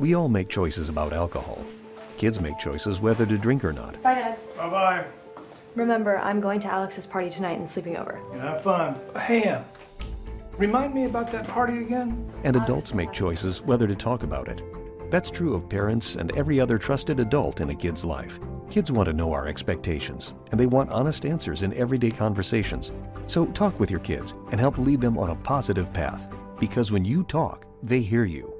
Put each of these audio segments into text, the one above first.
We all make choices about alcohol. Kids make choices whether to drink or not. Bye, Dad. Bye bye. Remember, I'm going to Alex's party tonight and sleeping over. Have fun. Hey, Em, remind me about that party again? And adults make choices whether to talk about it. That's true of parents and every other trusted adult in a kid's life. Kids want to know our expectations, and they want honest answers in everyday conversations. So talk with your kids and help lead them on a positive path. Because when you talk, they hear you.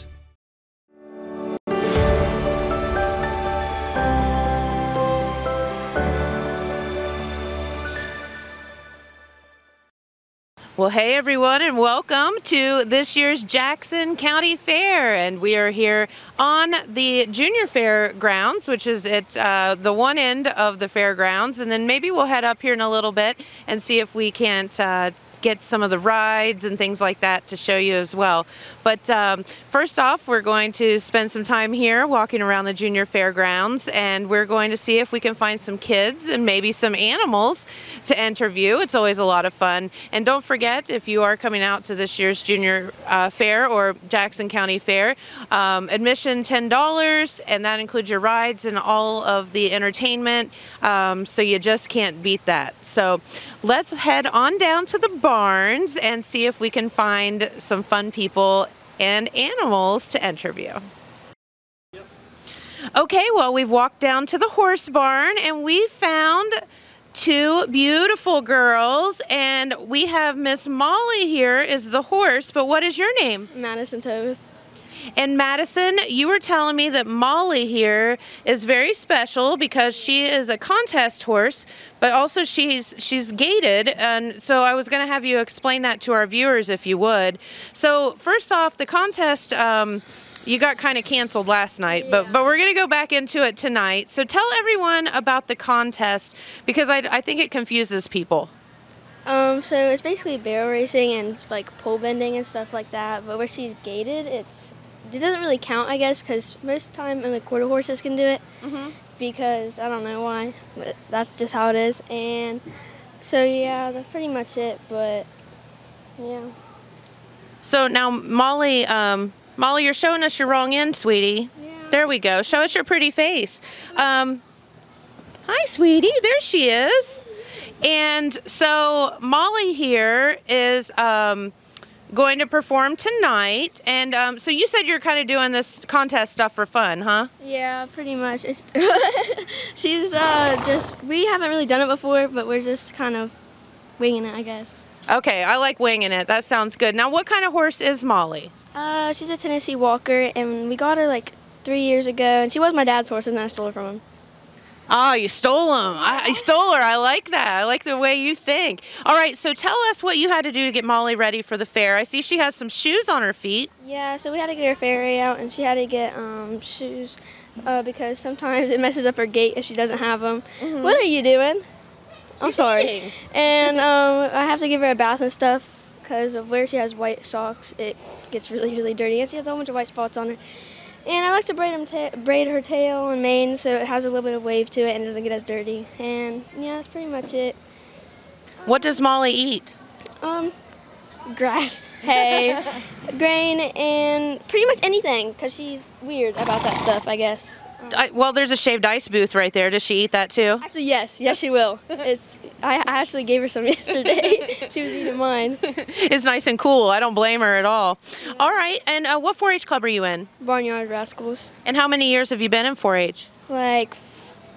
Well, hey everyone, and welcome to this year's Jackson County Fair. And we are here on the Junior Fair grounds, which is at uh, the one end of the fairgrounds. And then maybe we'll head up here in a little bit and see if we can't uh, get some of the rides and things like that to show you as well. But um, first off, we're going to spend some time here walking around the junior fairgrounds and we're going to see if we can find some kids and maybe some animals to interview. It's always a lot of fun. And don't forget, if you are coming out to this year's junior uh, fair or Jackson County Fair, um, admission $10 and that includes your rides and all of the entertainment. Um, so you just can't beat that. So let's head on down to the barns and see if we can find some fun people and animals to interview. Okay, well, we've walked down to the horse barn and we found two beautiful girls and we have Miss Molly here is the horse, but what is your name? Madison Toth. And Madison, you were telling me that Molly here is very special because she is a contest horse, but also she's she's gated, and so I was going to have you explain that to our viewers if you would. So first off, the contest. Um, you got kind of canceled last night, but but we're gonna go back into it tonight. So tell everyone about the contest because I, I think it confuses people. Um, so it's basically barrel racing and like pole bending and stuff like that. But where she's gated, it's it doesn't really count, I guess, because most time only quarter horses can do it. Mhm. Because I don't know why, but that's just how it is. And so yeah, that's pretty much it. But yeah. So now Molly, um, Molly, you're showing us your wrong end, sweetie. Yeah. There we go. Show us your pretty face. Um, hi, sweetie. There she is. And so Molly here is um, going to perform tonight. And um, so you said you're kind of doing this contest stuff for fun, huh? Yeah, pretty much. She's uh, just we haven't really done it before, but we're just kind of winging it, I guess. Okay, I like winging it. That sounds good. Now, what kind of horse is Molly? Uh, she's a Tennessee Walker, and we got her like three years ago, and she was my dad's horse, and then I stole her from him. Oh, you stole them. I, I stole her. I like that. I like the way you think. All right, so tell us what you had to do to get Molly ready for the fair. I see she has some shoes on her feet. Yeah, so we had to get her ferry out, and she had to get um, shoes uh, because sometimes it messes up her gait if she doesn't have them. What are you doing? I'm sorry. eating. And um, I have to give her a bath and stuff because of where she has white socks. It gets really, really dirty, and she has a whole bunch of white spots on her. And I like to braid, ta- braid her tail and mane so it has a little bit of wave to it and doesn't get as dirty. And yeah, that's pretty much it. What does Molly eat? Um, grass, hay, grain, and pretty much anything because she's weird about that stuff, I guess. I, well, there's a shaved ice booth right there. Does she eat that too? Actually, yes, yes, she will. It's I, I actually gave her some yesterday. she was eating mine. It's nice and cool. I don't blame her at all. All right, and uh, what 4-H club are you in? Barnyard Rascals. And how many years have you been in 4-H? Like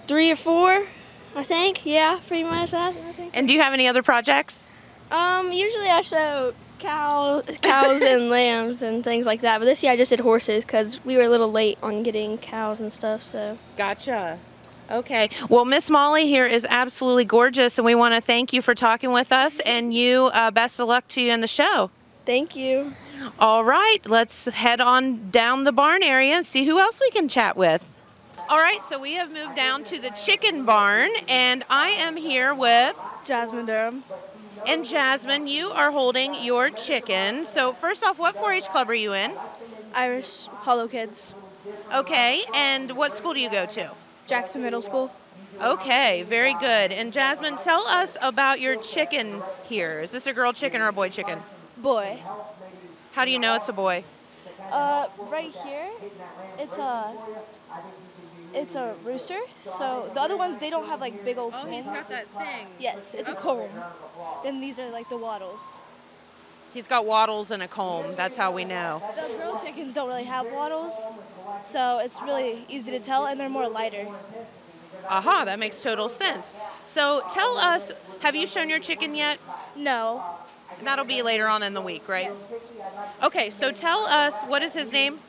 three or four, I think. Yeah, pretty much. I think. And do you have any other projects? Um, usually I show cow, cows and lambs and things like that. But this year I just did horses because we were a little late on getting cows and stuff. So Gotcha. Okay. Well, Miss Molly here is absolutely gorgeous, and we want to thank you for talking with us. And you, uh, best of luck to you in the show. thank you. All right, let's head on down the barn area and see who else we can chat with. All right, so we have moved down to the chicken barn, and I am here with. Jasmine Durham. And Jasmine, you are holding your chicken. So, first off, what 4 H club are you in? Irish Hollow Kids. Okay, and what school do you go to? Jackson Middle School. Okay, very good. And Jasmine, tell us about your chicken here. Is this a girl chicken or a boy chicken? Boy. How do you know it's a boy? Uh, right here, it's a it's a rooster. So the other ones they don't have like big old Oh, he's combs. got that thing. Yes, it's a comb. Then these are like the wattles. He's got wattles and a comb. That's how we know. The girl chickens don't really have wattles, so it's really easy to tell, and they're more lighter. Aha, that makes total sense. So tell us, have you shown your chicken yet? No. That'll be later on in the week, right? Okay, so tell us, what is his name?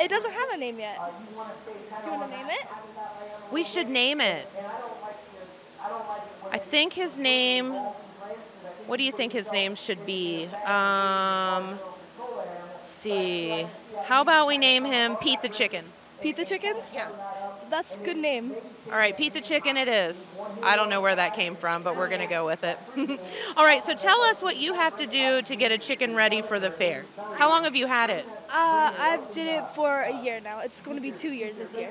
It doesn't have a name yet. Do you want to name it? We should name it. I think his name. What do you think his name should be? Um, let's see. How about we name him Pete the Chicken? Pete the Chickens? Yeah. That's a good name. All right, Pete the Chicken it is. I don't know where that came from, but we're going to go with it. All right, so tell us what you have to do to get a chicken ready for the fair. How long have you had it? Uh, I've did it for a year now. It's going to be two years this year.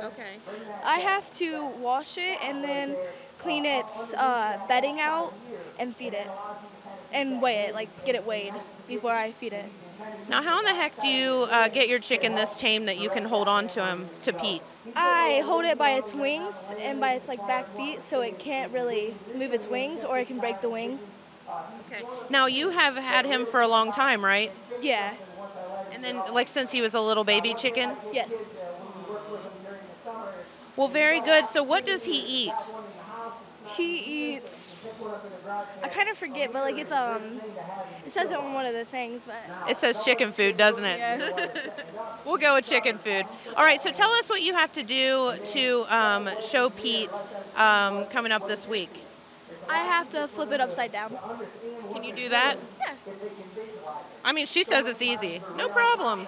Okay. I have to wash it and then clean its uh, bedding out and feed it and weigh it, like get it weighed before I feed it. Now, how in the heck do you uh, get your chicken this tame that you can hold on to him, to Pete? I hold it by its wings and by its like back feet, so it can't really move its wings, or it can break the wing. Okay. Now, you have had him for a long time, right? Yeah. And then, like, since he was a little baby chicken? Yes. Well, very good. So, what does he eat? He eats. I kind of forget, but like it's um, it says it on one of the things, but It says chicken food, doesn't it? yeah. We'll go with chicken food. All right, so tell us what you have to do to um, show Pete um, coming up this week. I have to flip it upside down. Can you do that? Yeah. I mean, she says it's easy. No problem.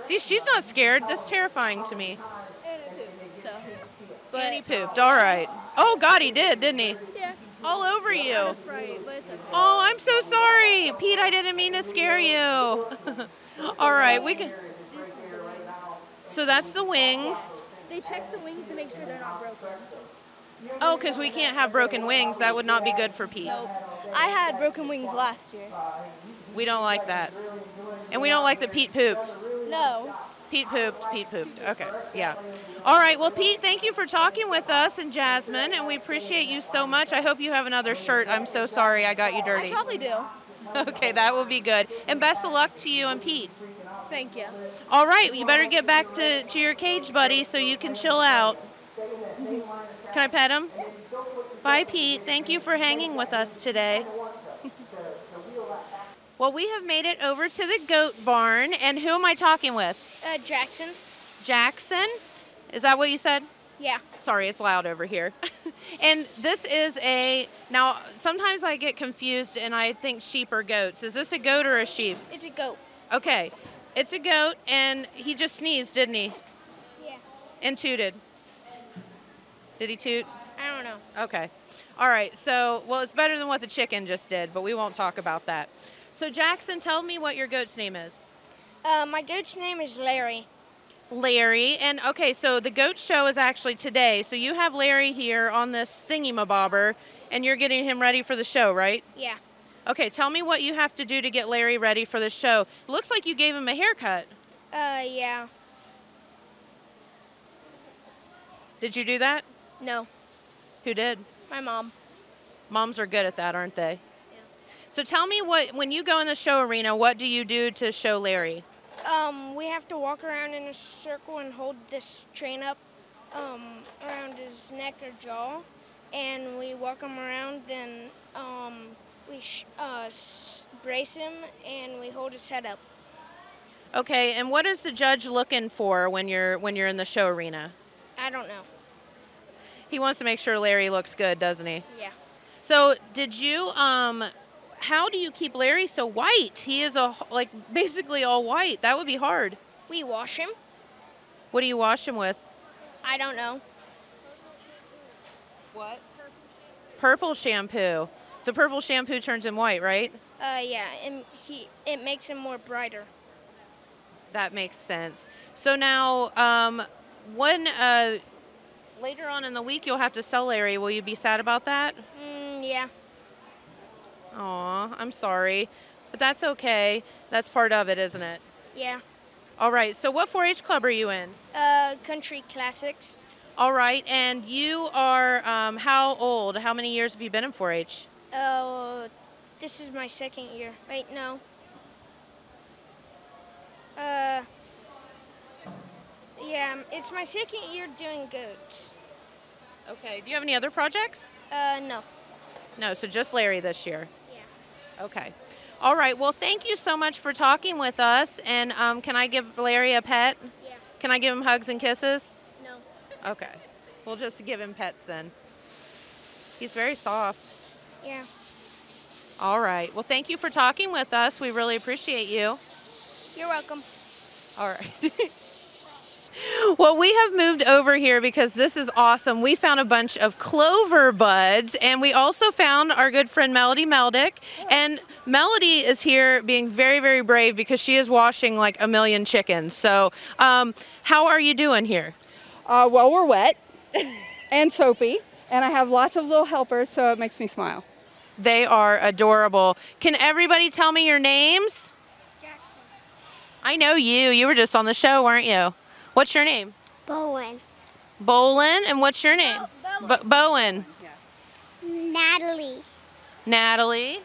See, she's not scared. That's terrifying to me. And it poops, so. and he pooped. All right. Oh, God, he did, didn't he? Yeah. All over you. Right, but it's okay. Oh, I'm so sorry. Pete, I didn't mean to scare you. All right, we can. So that's the wings. They check the wings to make sure they're not broken. Oh, because we can't have broken wings. That would not be good for Pete. Nope. I had broken wings last year. We don't like that. And we don't like that Pete pooped. No. Pete pooped, Pete pooped. Okay, yeah. All right, well, Pete, thank you for talking with us and Jasmine, and we appreciate you so much. I hope you have another shirt. I'm so sorry I got you dirty. I probably do. Okay, that will be good. And best of luck to you and Pete. Thank you. All right, you better get back to, to your cage, buddy, so you can chill out. Can I pet him? Bye, Pete. Thank you for hanging with us today. well, we have made it over to the goat barn, and who am I talking with? Uh, Jackson. Jackson? Is that what you said? Yeah. Sorry, it's loud over here. and this is a. Now, sometimes I get confused and I think sheep or goats. Is this a goat or a sheep? It's a goat. Okay, it's a goat, and he just sneezed, didn't he? Yeah. And tooted. Did he toot? I don't know. Okay. All right. So, well, it's better than what the chicken just did, but we won't talk about that. So, Jackson, tell me what your goat's name is. Uh, my goat's name is Larry. Larry. And okay, so the goat show is actually today. So you have Larry here on this thingy mabobber, and you're getting him ready for the show, right? Yeah. Okay, tell me what you have to do to get Larry ready for the show. Looks like you gave him a haircut. Uh, yeah. Did you do that? No. Who did? My mom. Moms are good at that, aren't they? Yeah. So tell me what when you go in the show arena, what do you do to show Larry? Um, we have to walk around in a circle and hold this train up um, around his neck or jaw, and we walk him around. Then um, we sh- uh, brace him and we hold his head up. Okay, and what is the judge looking for when you're when you're in the show arena? I don't know. He wants to make sure Larry looks good, doesn't he? Yeah. So, did you um how do you keep Larry so white? He is a like basically all white. That would be hard. We wash him. What do you wash him with? I don't know. What? Purple shampoo. So purple shampoo turns him white, right? Uh, yeah, and he it makes him more brighter. That makes sense. So now, um, when uh, later on in the week you'll have to sell Larry, will you be sad about that? Mm, yeah. Aw, I'm sorry, but that's okay. That's part of it, isn't it? Yeah. All right. So what 4-H club are you in? Uh, country classics. All right, and you are um, how old? How many years have you been in 4-H? Oh, this is my second year. Wait, no. Uh, yeah, it's my second year doing goats. Okay. Do you have any other projects? Uh, no. No. So just Larry this year. Yeah. Okay. All right. Well, thank you so much for talking with us. And um, can I give Larry a pet? Yeah. Can I give him hugs and kisses? No. Okay. We'll just give him pets then. He's very soft. Yeah. All right. Well, thank you for talking with us. We really appreciate you. You're welcome. All right. well, we have moved over here because this is awesome. We found a bunch of clover buds, and we also found our good friend Melody Meldick. And Melody is here being very, very brave because she is washing like a million chickens. So, um, how are you doing here? Uh, well, we're wet and soapy, and I have lots of little helpers, so it makes me smile. They are adorable. Can everybody tell me your names? Jackson. I know you. You were just on the show, weren't you? What's your name? Bowen. Bolin. And what's your name? Bo- Bowen. Natalie. Natalie.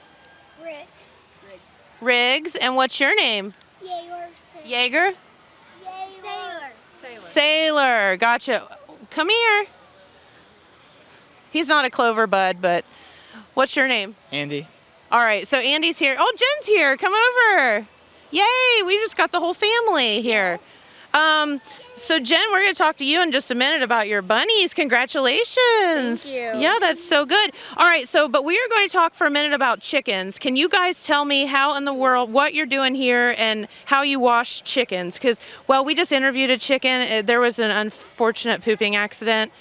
Rick. Riggs. And what's your name? Jaeger. Jaeger. Sailor. Sailor. Gotcha. Come here. He's not a clover bud, but what's your name? Andy. All right, so Andy's here. Oh, Jen's here. Come over. Yay, we just got the whole family here. Um, so Jen, we're going to talk to you in just a minute about your bunnies. Congratulations. Thank you. Yeah, that's so good. All right, so but we are going to talk for a minute about chickens. Can you guys tell me how in the world what you're doing here and how you wash chickens cuz well, we just interviewed a chicken. Uh, There was an unfortunate pooping accident.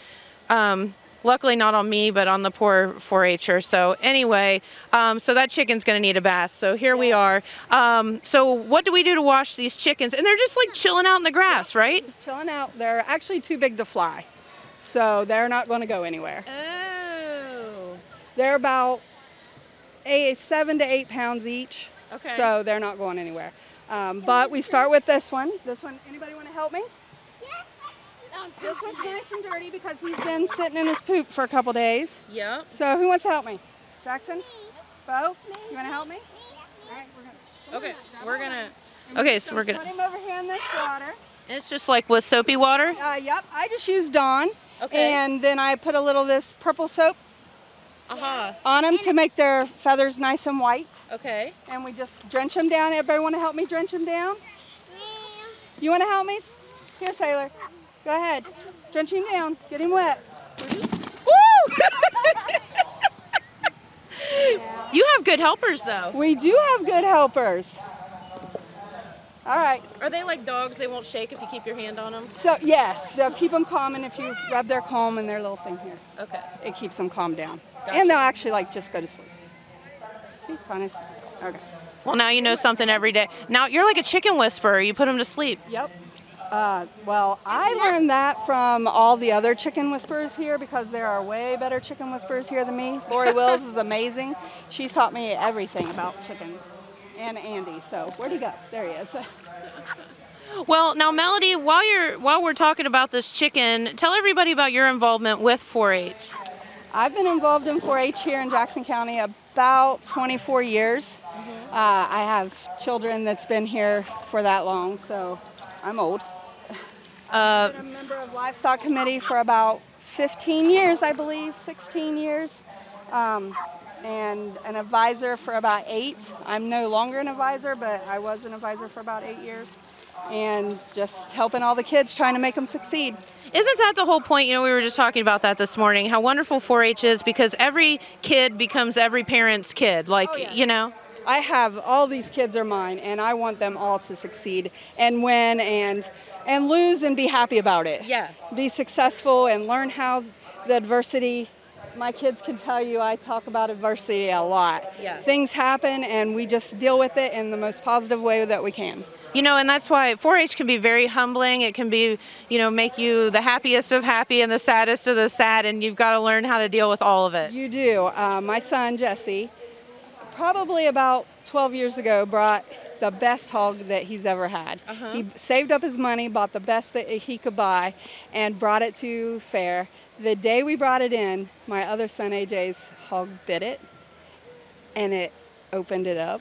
Um, luckily not on me, but on the poor 4-H'er. So anyway, um, so that chicken's going to need a bath. So here we are. Um, so what do we do to wash these chickens? And they're just like chilling out in the grass, right? Chilling out. They're actually too big to fly, so they're not going to go anywhere. Oh. They're about a seven to eight pounds each, Okay. so they're not going anywhere. Um, but we start with this one. This one. Anybody want to help me? This one's nice and dirty because he's been sitting in his poop for a couple days. Yep. So who wants to help me? Jackson? Bo? You want to help me? All right, we're gonna. Okay, we're going to Okay, so we're gonna. Put him over here in this water. It's just like with soapy water? Uh, yep, I just use Dawn. Okay. And then I put a little of this purple soap Uh-huh. on them to make their feathers nice and white. Okay. And we just drench them down. Everybody want to help me drench them down? Me. You want to help me? Here, Sailor. Go ahead. Drench him down. Get him wet. Woo! you have good helpers though. We do have good helpers. All right. Are they like dogs? They won't shake if you keep your hand on them? So yes, they'll keep them calm, and if you rub their comb and their little thing here, Okay. it keeps them calm down. And they'll actually like just go to sleep. See, funny. Okay. Well, now you know something every day. Now you're like a chicken whisperer. You put them to sleep. Yep. Uh, well, I learned that from all the other chicken whisperers here because there are way better chicken whisperers here than me. Lori Wills is amazing. She's taught me everything about chickens. And Andy. So where'd he go? There he is. Well, now Melody, while you're while we're talking about this chicken, tell everybody about your involvement with 4-H. I've been involved in 4-H here in Jackson County about 24 years. Uh, I have children that's been here for that long, so I'm old. Uh, I've been a member of livestock committee for about 15 years, I believe, 16 years, um, and an advisor for about eight. I'm no longer an advisor, but I was an advisor for about eight years. and just helping all the kids, trying to make them succeed. Isn't that the whole point? You know, we were just talking about that this morning. How wonderful 4-H is because every kid becomes every parent's kid. Like, Oh, yeah. you know. I have all these kids are mine, and I want them all to succeed and win and and lose and be happy about it. Yeah. Be successful and learn how the adversity. My kids can tell you I talk about adversity a lot. Yeah. Things happen, and we just deal with it in the most positive way that we can. You know, and that's why 4-H can be very humbling. It can be, you know, make you the happiest of happy and the saddest of the sad, and you've got to learn how to deal with all of it. You do. Uh, my son Jesse, probably about 12 years ago, brought the best hog that he's ever had. Uh-huh. He saved up his money, bought the best that he could buy, and brought it to fair. The day we brought it in, my other son AJ's hog bit it, and it opened it up.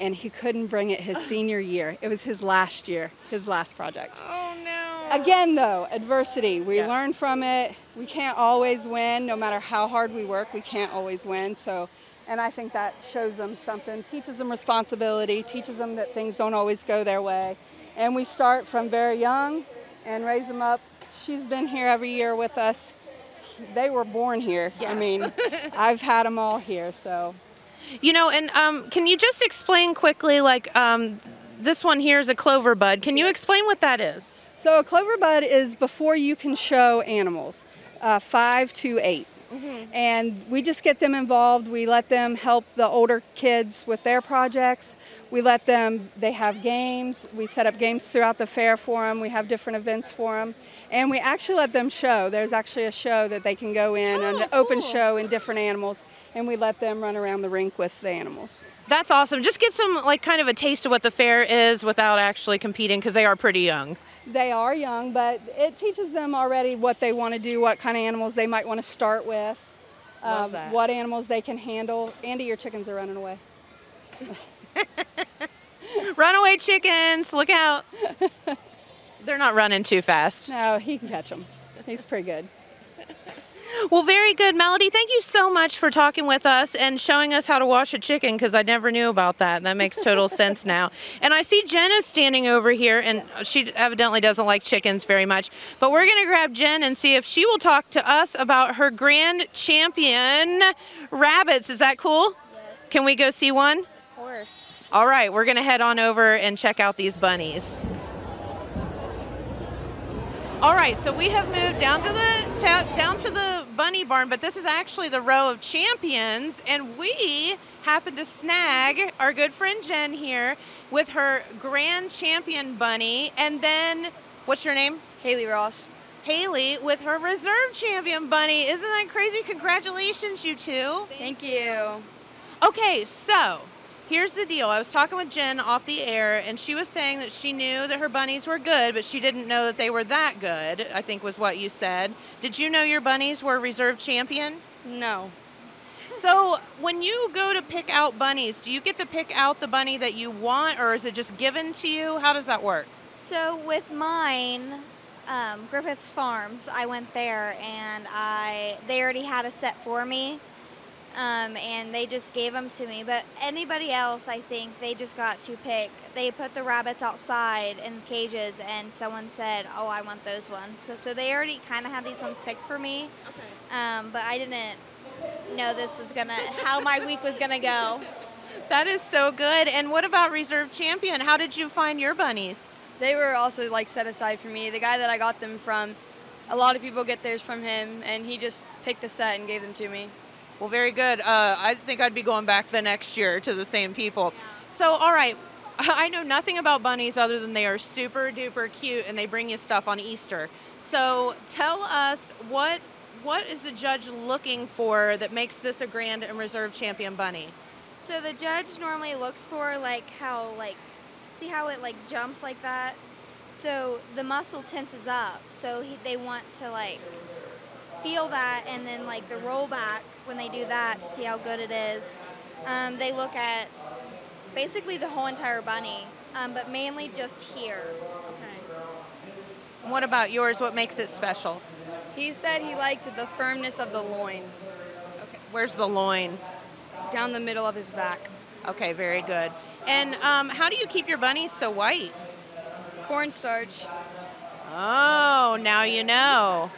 And he couldn't bring it his senior year. It was his last year, his last project. Oh no. Again, though, adversity. We Yeah. learn from it. We can't always win, no matter how hard we work. We can't always win. So, and I think that shows them something, teaches them responsibility, teaches them that things don't always go their way. And we start from very young and raise them up. She's been here every year with us. They were born here. I mean, I've had them all here. So, You know, and um, can you just explain quickly, like um, this one here is a clover bud. Can you explain what that is? So a clover bud is before you can show animals, uh, five to 8 And we just get them involved. We let them help the older kids with their projects. We let them, they have games. We set up games throughout the fair for them. We have different events for them. And we actually let them show. There's actually a show that they can go in, an oh, open show in different animals. And we let them run around the rink with the animals. That's awesome. Just get some, like, kind of a taste of what the fair is without actually competing because they are pretty young. They are young, but it teaches them already what they want to do, what kind of animals they might want to start with, um, what animals they can handle. Andy, your chickens are running away. Runaway chickens, look out. They're not running too fast. No, he can catch them. He's pretty good. Well, very good, Melody. Thank you so much for talking with us and showing us how to wash a chicken because I never knew about that. That makes total sense now. And I see Jen is standing over here, and she evidently doesn't like chickens very much. But we're going to grab Jen and see if she will talk to us about her grand champion rabbits. Is that cool? Yes. Can we go see one? Of course. All right, we're going to head on over and check out these bunnies. All right, so we have moved down to the ta- down to the bunny barn, but this is actually the row of champions, and we happened to snag our good friend Jen here with her grand champion bunny, and then what's your name? Haley Ross. Haley with her reserve champion bunny. Isn't that crazy? Congratulations, you two. Thank you. Okay, so here's the deal. I was talking with Jen off the air, and she was saying that she knew that her bunnies were good, but she didn't know that they were that good, I think was what you said. Did you know your bunnies were reserve champion? No. So when you go to pick out bunnies, do you get to pick out the bunny that you want, or is it just given to you? How does that work? So with mine, um, Griffith Farms, I went there and I they already had a set for me, um, and they just gave them to me. But anybody else, I think they just got to pick. They put the rabbits outside in cages, and someone said, "Oh, I want those ones." So, so they already kind of had these ones picked for me. Okay. Um, but I didn't know this was gonna how my week was gonna go. That is so good. And what about reserve champion? How did you find your bunnies? They were also like set aside for me. The guy that I got them from, a lot of people get theirs from him, and he just picked a set and gave them to me. Well, very good. Uh, I think I'd be going back the next year to the same people. So, all right. I know nothing about bunnies other than they are super duper cute and they bring you stuff on Easter. So, tell us what what is the judge looking for that makes this a grand and reserve champion bunny? So the judge normally looks for like how like see how it like jumps like that. So the muscle tenses up. So he, they want to like feel that and then like the rollback when they do that to see how good it is. Um, they look at basically the whole entire bunny, um, but mainly just here. And what about yours? What makes it special? He said he liked the firmness of the loin. Okay. Where's the loin? Down the middle of his back. Okay, very good. And um, how do you keep your bunnies so white? Cornstarch. Oh, now you know.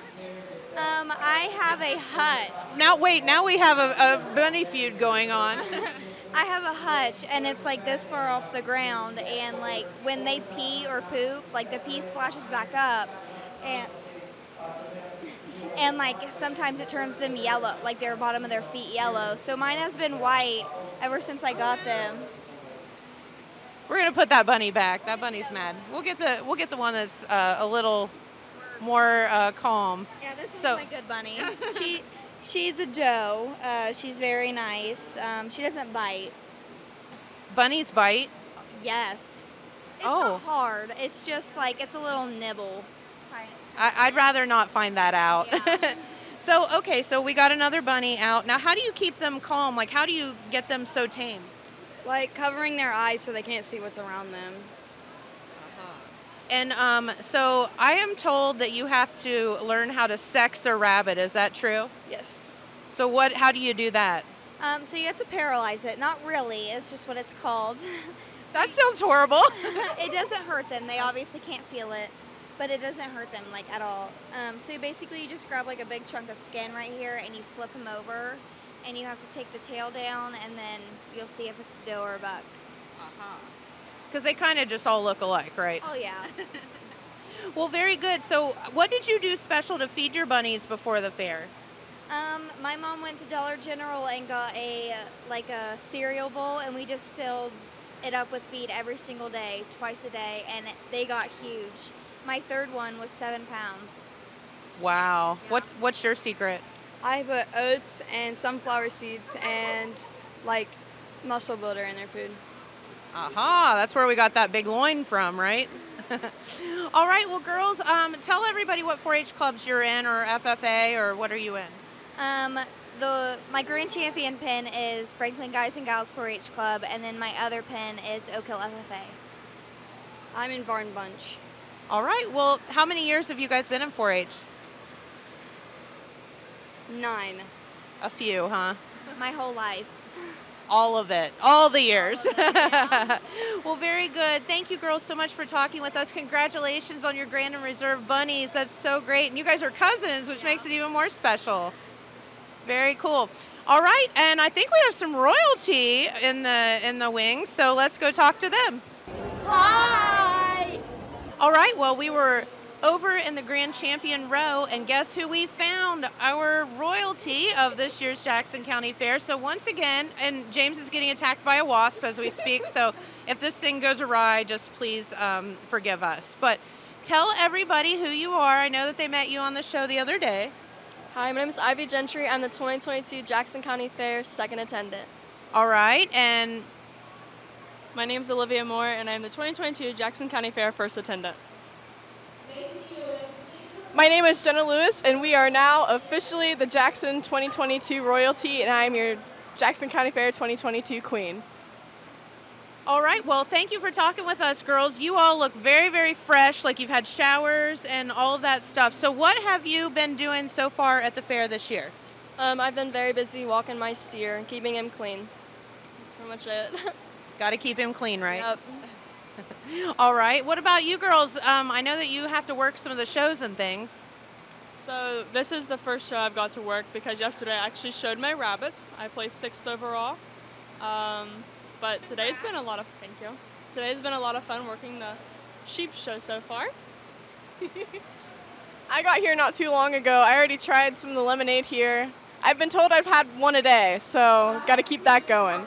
Um, I have a hut. Now wait, now we have a, a bunny feud going on. I have a hutch, and it's like this far off the ground, and like when they pee or poop, like the pee splashes back up, and and like sometimes it turns them yellow, like their bottom of their feet yellow. So mine has been white ever since I got them. We're gonna put that bunny back. That bunny's mad. We'll get the we'll get the one that's uh, a little more uh, calm. Yeah, this is So- my good bunny. she she's a doe. Uh, she's very nice. Um, she doesn't bite. Bunnies bite. Yes. It's Oh. not hard. It's just like it's a little nibble. I, I'd rather not find that out. so okay, so we got another bunny out. Now, how do you keep them calm? Like, how do you get them so tame? Like covering their eyes so they can't see what's around them. And um, so I am told that you have to learn how to sex a rabbit. Is that true? Yes. So what? How do you do that? Um, so you have to paralyze it. Not really. It's just what it's called. That sounds horrible. it doesn't hurt them. They obviously can't feel it, but it doesn't hurt them like at all. Um, so basically, you just grab like a big chunk of skin right here and you flip them over, and you have to take the tail down, and then you'll see if it's a doe or a buck. Because they kind of just all look alike, right? Oh yeah. Well, very good. So, what did you do special to feed your bunnies before the fair? Um, my mom went to Dollar General and got a like a cereal bowl, and we just filled it up with feed every single day, twice a day, and they got huge. My third one was seven pounds. Wow. What's what's your secret? I put oats and sunflower seeds and like muscle builder in their food. Aha, that's where we got that big loin from, right? All right, well, girls, um, tell everybody what 4-H clubs you're in, or FFA, or what are you in? Um, the my grand champion pin is Franklin Guys and Gals 4-H Club, and then my other pin is Oak Hill FFA. I'm in Barn Bunch. All right, well, how many years have you guys been in 4-H? Nine. A few, huh? My whole life. All of it, all the years. well, very good. Thank you, girls, so much for talking with us. Congratulations on your Grand and Reserve bunnies. That's so great. And you guys are cousins, which makes it even more special. Very cool. All right, and I think we have some royalty in the in the wings, so let's go talk to them. Hi. All right, well, we were over in the Grand Champion row, and guess who we found? Our royalty of this year's Jackson County Fair. So, once again, and James is getting attacked by a wasp as we speak, so if this thing goes awry, just please um, forgive us. But tell everybody who you are. I know that they met you on the show the other day. Hi, my name is Ivy Gentry. I'm the 2022 Jackson County Fair second attendant. All right, and My name is Olivia Moore, and I'm the 2022 Jackson County Fair first attendant. My name is Jenna Lewis, and we are now officially the Jackson 2022 royalty, and I'm your Jackson County Fair 2022 queen. All right. Well, thank you for talking with us, girls. You all look very, very fresh, like you've had showers and all of that stuff. So, what have you been doing so far at the fair this year? Um, I've been very busy walking my steer and keeping him clean. That's pretty much it. Got to keep him clean, right? Yep. All right. What about you girls? Um, I know that you have to work some of the shows and things. So this is the first show I've got to work because yesterday I actually showed my rabbits. I placed sixth overall. Um, but today's been a lot of thank you. Today's been a lot of fun working the sheep show so far. I got here not too long ago. I already tried some of the lemonade here. I've been told I've had one a day, so got to keep that going.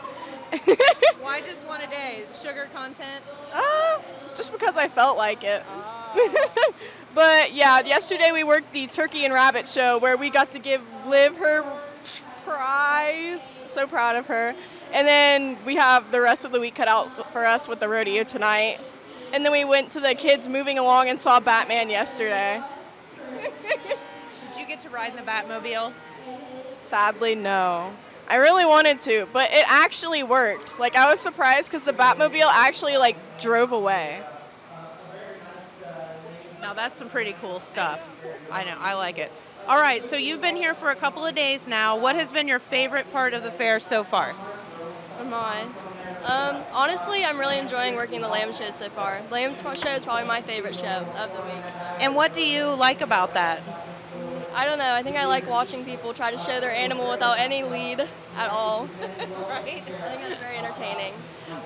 Why just one a day? Sugar content? Uh, just because I felt like it. but yeah, yesterday we worked the turkey and rabbit show where we got to give Liv her prize. So proud of her. And then we have the rest of the week cut out for us with the rodeo tonight. And then we went to the kids moving along and saw Batman yesterday. Did you get to ride in the Batmobile? Sadly, no. I really wanted to, but it actually worked. Like I was surprised because the Batmobile actually like drove away. Now that's some pretty cool stuff. I know, I like it. All right, so you've been here for a couple of days now. What has been your favorite part of the fair so far? Am I? Um, honestly, I'm really enjoying working the lamb show so far. Lamb show is probably my favorite show of the week. And what do you like about that? I don't know. I think I like watching people try to show their animal without any lead at all. right. I think that's very entertaining.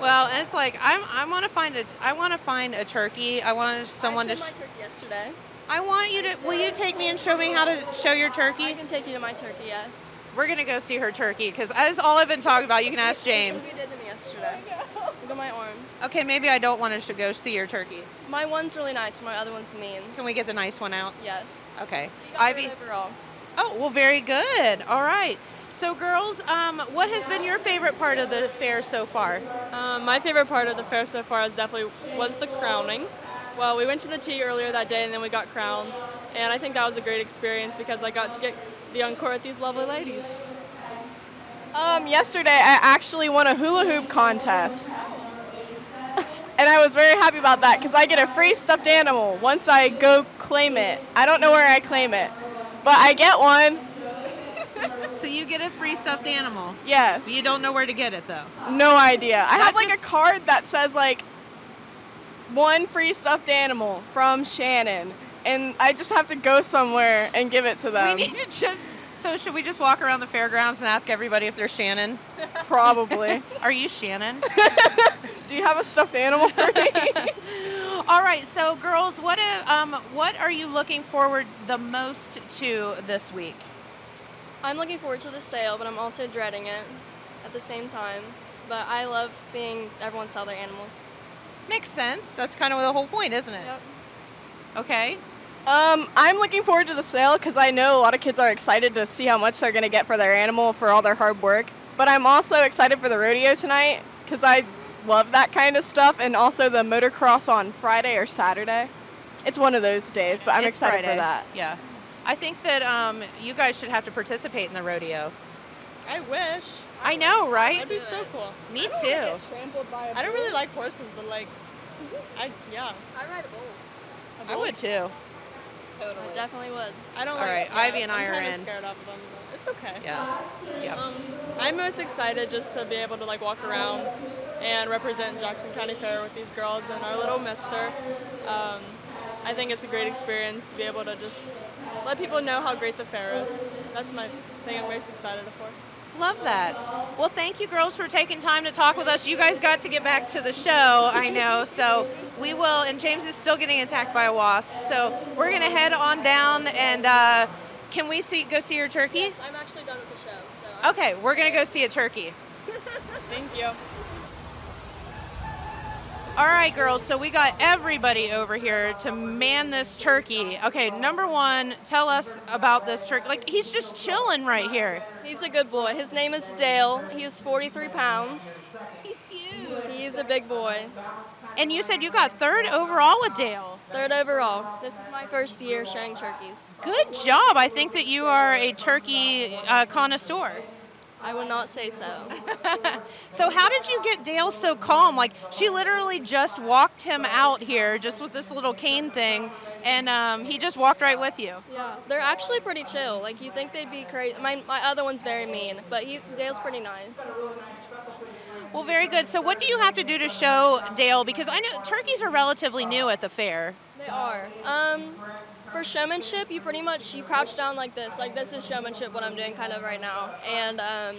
Well, and it's like I'm I want to find a I want to find a turkey. I want someone I to. showed sh- my turkey yesterday. I want you to. Will you take me and show me how to show your turkey? I can take you to my turkey. Yes. We're gonna go see her turkey because that's all I've been talking about. You can ask James. You did to me yesterday. Look at my arms. Okay, maybe I don't want to go see your turkey. My one's really nice. My other one's mean. Can we get the nice one out? Yes. Okay. You got Ivy. third overall. Oh, well, very good. All right. So, girls, um, what has been your favorite part of the fair so far? Um, my favorite part of the fair so far is definitely was the crowning. Well, we went to the tea earlier that day and then we got crowned, and I think that was a great experience because I got to get be on court with these lovely ladies. Um, yesterday I actually won a hula hoop contest. and I was very happy about that because I get a free stuffed animal once I go claim it. I don't know where I claim it, but I get one. So you get a free stuffed animal. Yes. You don't know where to get it though. No idea. I have like just- a card that says like one free stuffed animal from Shannon, and I just have to go somewhere and give it to them. We need to just. So should we just walk around the fairgrounds and ask everybody if they're Shannon? Probably. Are you Shannon? Do you have a stuffed animal for me? All right. So, girls, what uh, um what are you looking forward the most to this week? I'm looking forward to the sale, but I'm also dreading it at the same time. But I love seeing everyone sell their animals. Makes sense. That's kind of the whole point, isn't it? Yep. Okay. Um, I'm looking forward to the sale because I know a lot of kids are excited to see how much they're going to get for their animal for all their hard work. But I'm also excited for the rodeo tonight because I love that kind of stuff, and also the motocross on Friday or Saturday. It's one of those days, but I'm It's excited for that. Yeah. I think that um, you guys should have to participate in the rodeo. I wish. I know, right? That'd be so cool. Me too. I don't really like horses, but like, I yeah. I ride a bull. A I bull? would too. Totally. I definitely would. I don't All like. right, yeah, Ivy and I I'm are kinda in. scared of them, it's okay. Yeah. Yeah. Um, I'm most excited just to be able to like walk around and represent Jackson County Fair with these girls and our little mister. Um, I think it's a great experience to be able to just let people know how great the fair is. That's my thing I'm most excited for. Love that. Well, thank you, girls, for taking time to talk with us. You guys got to get back to the show, I know. So we will, and James is still getting attacked by a wasp. So we're gonna head on down, and uh, can we see go see your turkey? Yes, I'm actually done with the show. So Okay, we're gonna go see a turkey. Thank you. All right, girls. So we got everybody over here to man this turkey. Okay, number one, tell us about this turkey. Like he's just chilling right here. He's a good boy. His name is Dale. He is 43 pounds. He's huge. He's a big boy. And you said you got third overall with Dale. Third overall. This is my first year showing turkeys. Good job. I think that you are a turkey uh, connoisseur. I would not say so. So how did you get Dale so calm? Like she literally just walked him out here, just with this little cane thing, and um, he just walked right with you. Yeah, they're actually pretty chill. Like you think they'd be crazy. My, my other one's very mean, but he Dale's pretty nice. Well, very good. So what do you have to do to show Dale? Because I know turkeys are relatively new at the fair. They are. Um, for showmanship, you pretty much you crouch down like this. Like this is showmanship what I'm doing kind of right now. And um,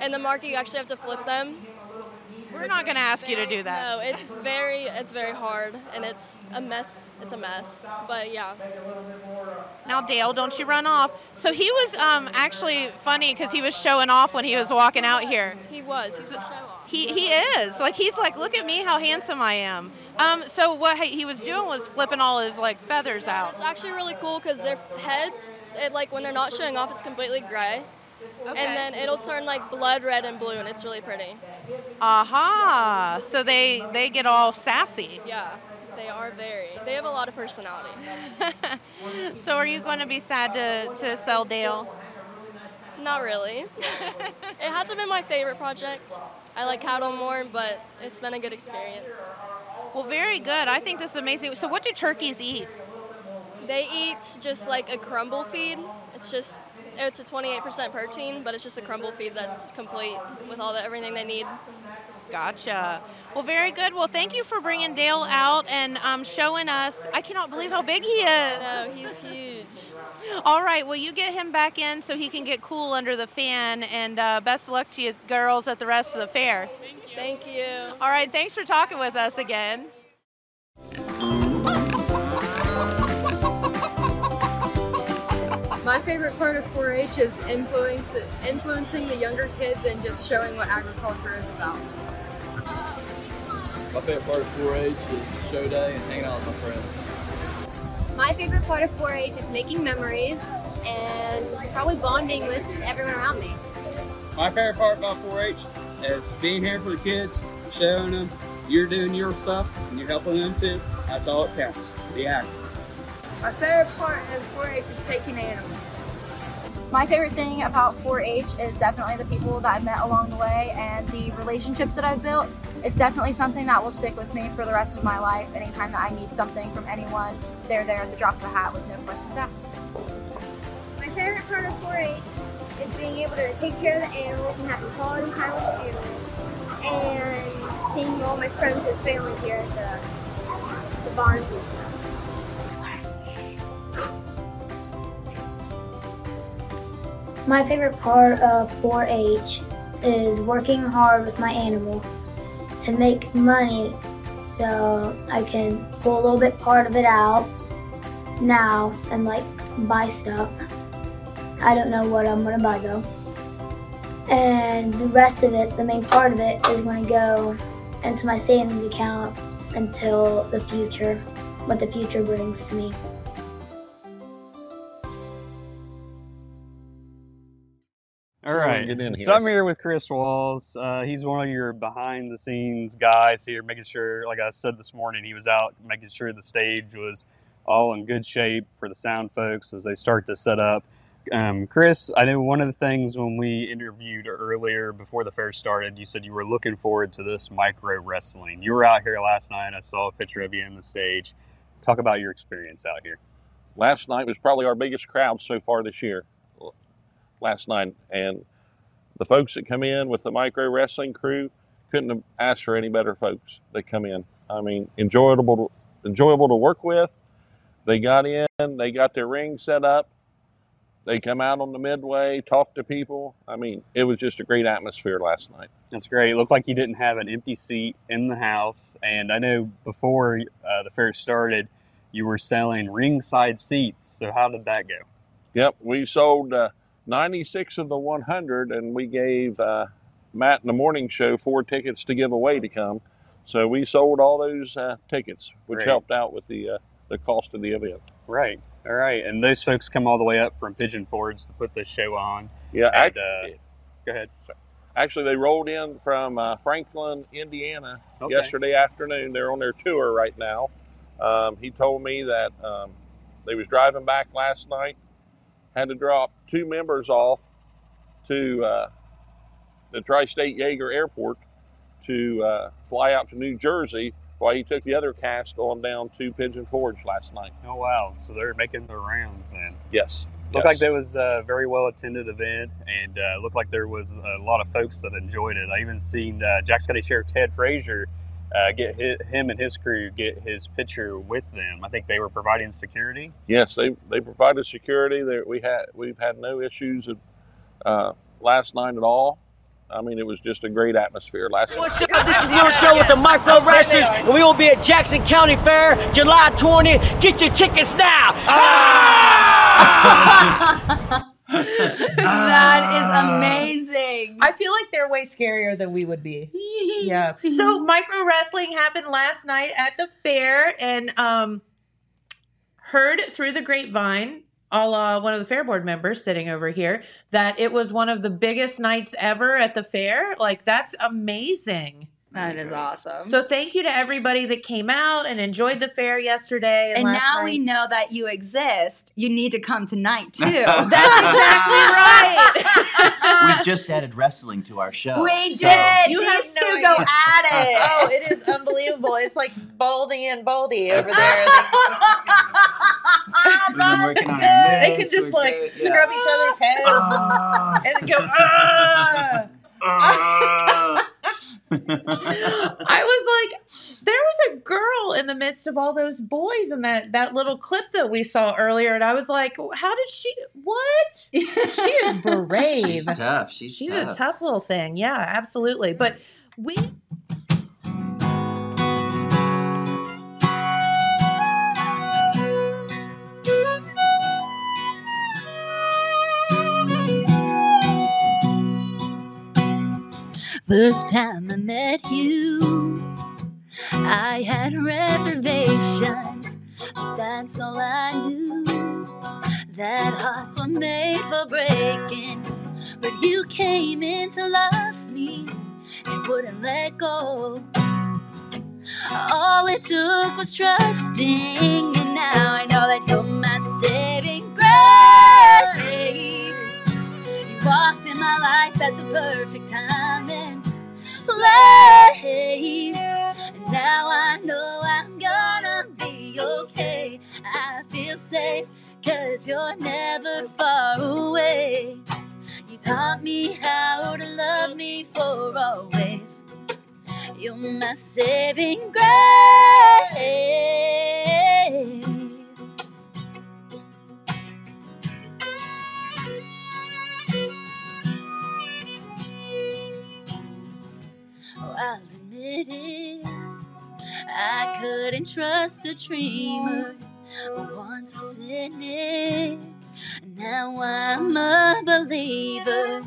and the market you actually have to flip them. We're not going to ask you to do that. No, it's very it's very hard and it's a mess. It's a mess. But yeah. Now, Dale, don't you run off. So he was um, actually funny because he was showing off when he was walking out here. He was. He's a show. He, he is like he's like look at me how handsome I am. Um, so what he he was doing was flipping all his like feathers out. It's actually really cool because their heads, it, like when they're not showing off, it's completely gray. Okay. And then it'll turn like blood red and blue, and it's really pretty. Aha! So they they get all sassy. Yeah, they are very. They have a lot of personality. So are you going to be sad to to sell Dale? Not really. it hasn't been my favorite project. I like cattle more, but it's been a good experience. Well, very good. I think this is amazing. So what do turkeys eat? They eat just like a crumble feed. It's just it's a 28% protein, but it's just a crumble feed that's complete with all the everything they need. Gotcha. Well, very good. Well, thank you for bringing Dale out and um, showing us. I cannot believe how big he is. No, he's huge. All right. Well, you get him back in so he can get cool under the fan. And uh, best of luck to you girls at the rest of the fair. Thank you. Thank you. All right. Thanks for talking with us again. My favorite part of 4-H is influence, influencing the younger kids and just showing what agriculture is about. My favorite part of 4-H is show day and hanging out with my friends. My favorite part of 4-H is making memories and probably bonding with everyone around me. My favorite part about 4-H is being here for the kids, showing them you're doing your stuff and you're helping them too. That's all it counts. Be active. My favorite part of 4-H is taking animals. My favorite thing about 4-H is definitely the people that I've met along the way and the relationships that I've built. It's definitely something that will stick with me for the rest of my life. Anytime that I need something from anyone, they're there at the drop of a hat with no questions asked. My favorite part of 4-H is being able to take care of the animals and having quality time with the animals and seeing all my friends and family here at the, the barns and stuff. My favorite part of 4-H is working hard with my animal to make money so I can pull a little bit part of it out now and like buy stuff. I don't know what I'm gonna buy though. And the rest of it, the main part of it, is gonna go into my savings account until the future, what the future brings to me. All right. Get in here. So I'm here with Chris Walls. Uh, he's one of your behind the scenes guys here, making sure, like I said this morning, he was out making sure the stage was all in good shape for the sound folks as they start to set up. Um, Chris, I know one of the things when we interviewed earlier before the fair started, you said you were looking forward to this micro wrestling. You were out here last night. I saw a picture of you in the stage. Talk about your experience out here. Last night was probably our biggest crowd so far this year. Last night, and the folks that come in with the micro wrestling crew couldn't have asked for any better folks that come in. I mean, enjoyable, to, enjoyable to work with. They got in, they got their ring set up. They come out on the midway, talk to people. I mean, it was just a great atmosphere last night. That's great. It looked like you didn't have an empty seat in the house. And I know before uh, the fair started, you were selling ringside seats. So how did that go? Yep, we sold uh, 96 of the 100, and we gave uh, Matt in the morning show four tickets to give away to come. So we sold all those uh, tickets, which Great. helped out with the uh, the cost of the event. Right. All right. And those folks come all the way up from Pigeon Forge to put this show on. Yeah, And, act- uh, go ahead. Actually, they rolled in from uh, Franklin, Indiana, Okay. yesterday afternoon. They're on their tour right now. Um, he told me that um, they was driving back last night, had to drop two members off to uh, the Tri-State Jaeger Airport to uh, fly out to New Jersey while he took the other cast on down to Pigeon Forge last night. Oh, wow. So they're making their rounds then. Yes. Looked yes. like there was a very well attended event, and uh, looked like there was a lot of folks that enjoyed it. I even seen uh, Jackson County Sheriff Ted Frazier uh, get hi him and his crew get his picture with them. I think they were providing security. Yes, they they provided security. There we had we've had no issues uh, last night at all. I mean, it was just a great atmosphere last night. Up? This is Neil Show with the Micro Wrestlers, and we will be at Jackson County Fair July 20. Get your tickets now. that is amazing. I feel like they're way scarier than we would be. yeah. So micro wrestling happened last night at the fair and um heard through the grapevine, a la one of the fair board members sitting over here, that it was one of the biggest nights ever at the fair. Like that's amazing. That is awesome. So thank you to everybody that came out and enjoyed the fair yesterday. and last now night. we know that you exist. You need to come tonight too. That's exactly right. We've just added wrestling to our show. We so- did. You have These no two go idea. at it. Oh, it is unbelievable. It's like Baldy and Baldy over there. We've been working on our they can just we're like good, yeah. scrub each other's heads and then go, ah! I was like, there was a girl in the midst of all those boys in that that little clip that we saw earlier, and I was like, how did she? What? she is brave. She's tough. She's, She's tough. a tough little thing. Yeah, absolutely. But we. First time I met you, I had reservations. But that's all I knew. That hearts were made for breaking. But you came in to love me and wouldn't let go. All it took was trusting, and now I know that you're my saving grace. Walked in my life at the perfect time and place. And now I know I'm gonna be okay. I feel safe, cause you're never far away. You taught me how to love me for always. You're my saving grace. I couldn't trust a dreamer, once a cynic. Now I'm a believer.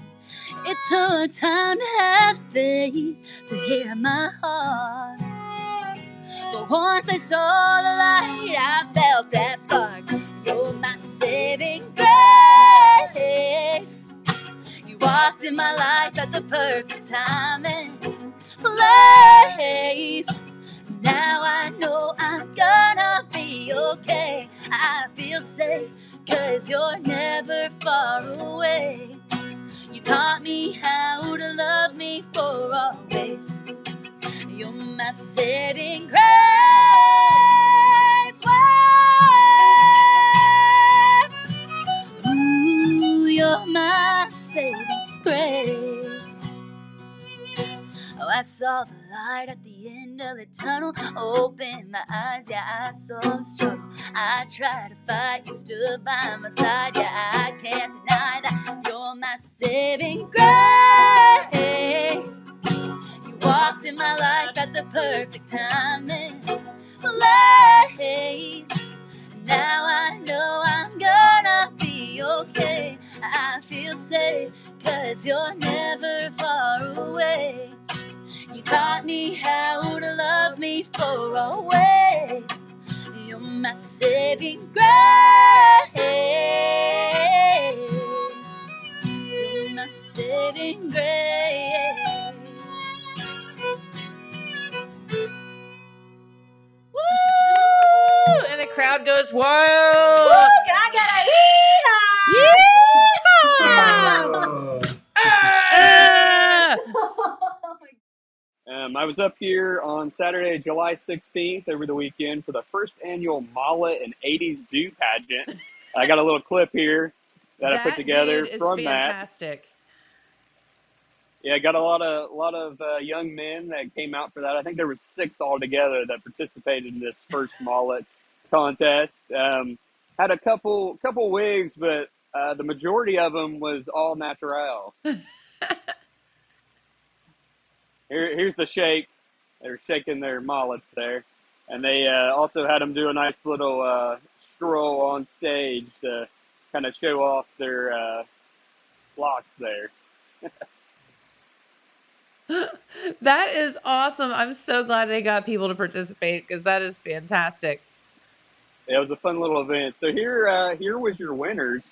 It took time to have faith to hear my heart. But once I saw the light, I felt that spark. You're my saving grace. You walked in my life at the perfect time place. Now I know I'm gonna be okay. I feel safe, cause you're never far away. You taught me how to love me for always. You're my saving grace. Ooh, you're my saving grace. Oh, I saw the light at the end of the tunnel. Opened my eyes, yeah, I saw the struggle. I tried to fight, you stood by my side, yeah, I can't deny that you're my saving grace. You walked in my life at the perfect time and place. Now I know I'm gonna be okay. I feel safe, cause you're never far away. You taught me how to love me for always. You're my saving grace. You're my saving grace. Woo! And the crowd goes wild. Woo, Um, I was up here on Saturday, July 16th, over the weekend for the first annual Mullet and 80s Do pageant. I got a little clip here that, I put That together dude is from that. fantastic. Yeah, I got a lot of lot of uh, young men that came out for that. I think there was six altogether that participated in this first mullet contest. Um, had a couple couple wigs, but uh, the majority of them was all natural. Here, here's the shake. They're shaking their mullets there, and they uh, also had them do a nice little uh, stroll on stage to kind of show off their uh, locks there. that is awesome. I'm so glad they got people to participate because that is fantastic. It was a fun little event. So here, uh, here was your winners.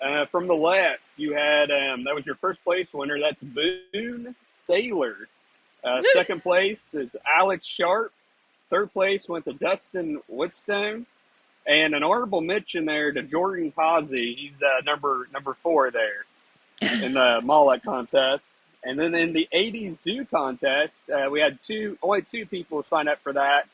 Uh, from the left, you had um, that was your first place winner. That's Boone Sailor. Uh, second place is Alex Sharp. Third place went to Dustin Woodstone, and an honorable mention there to Jordan Causey. He's uh, number number four there in the mullet contest. And then in the 80s Do contest, uh, we had two only two people sign up for that.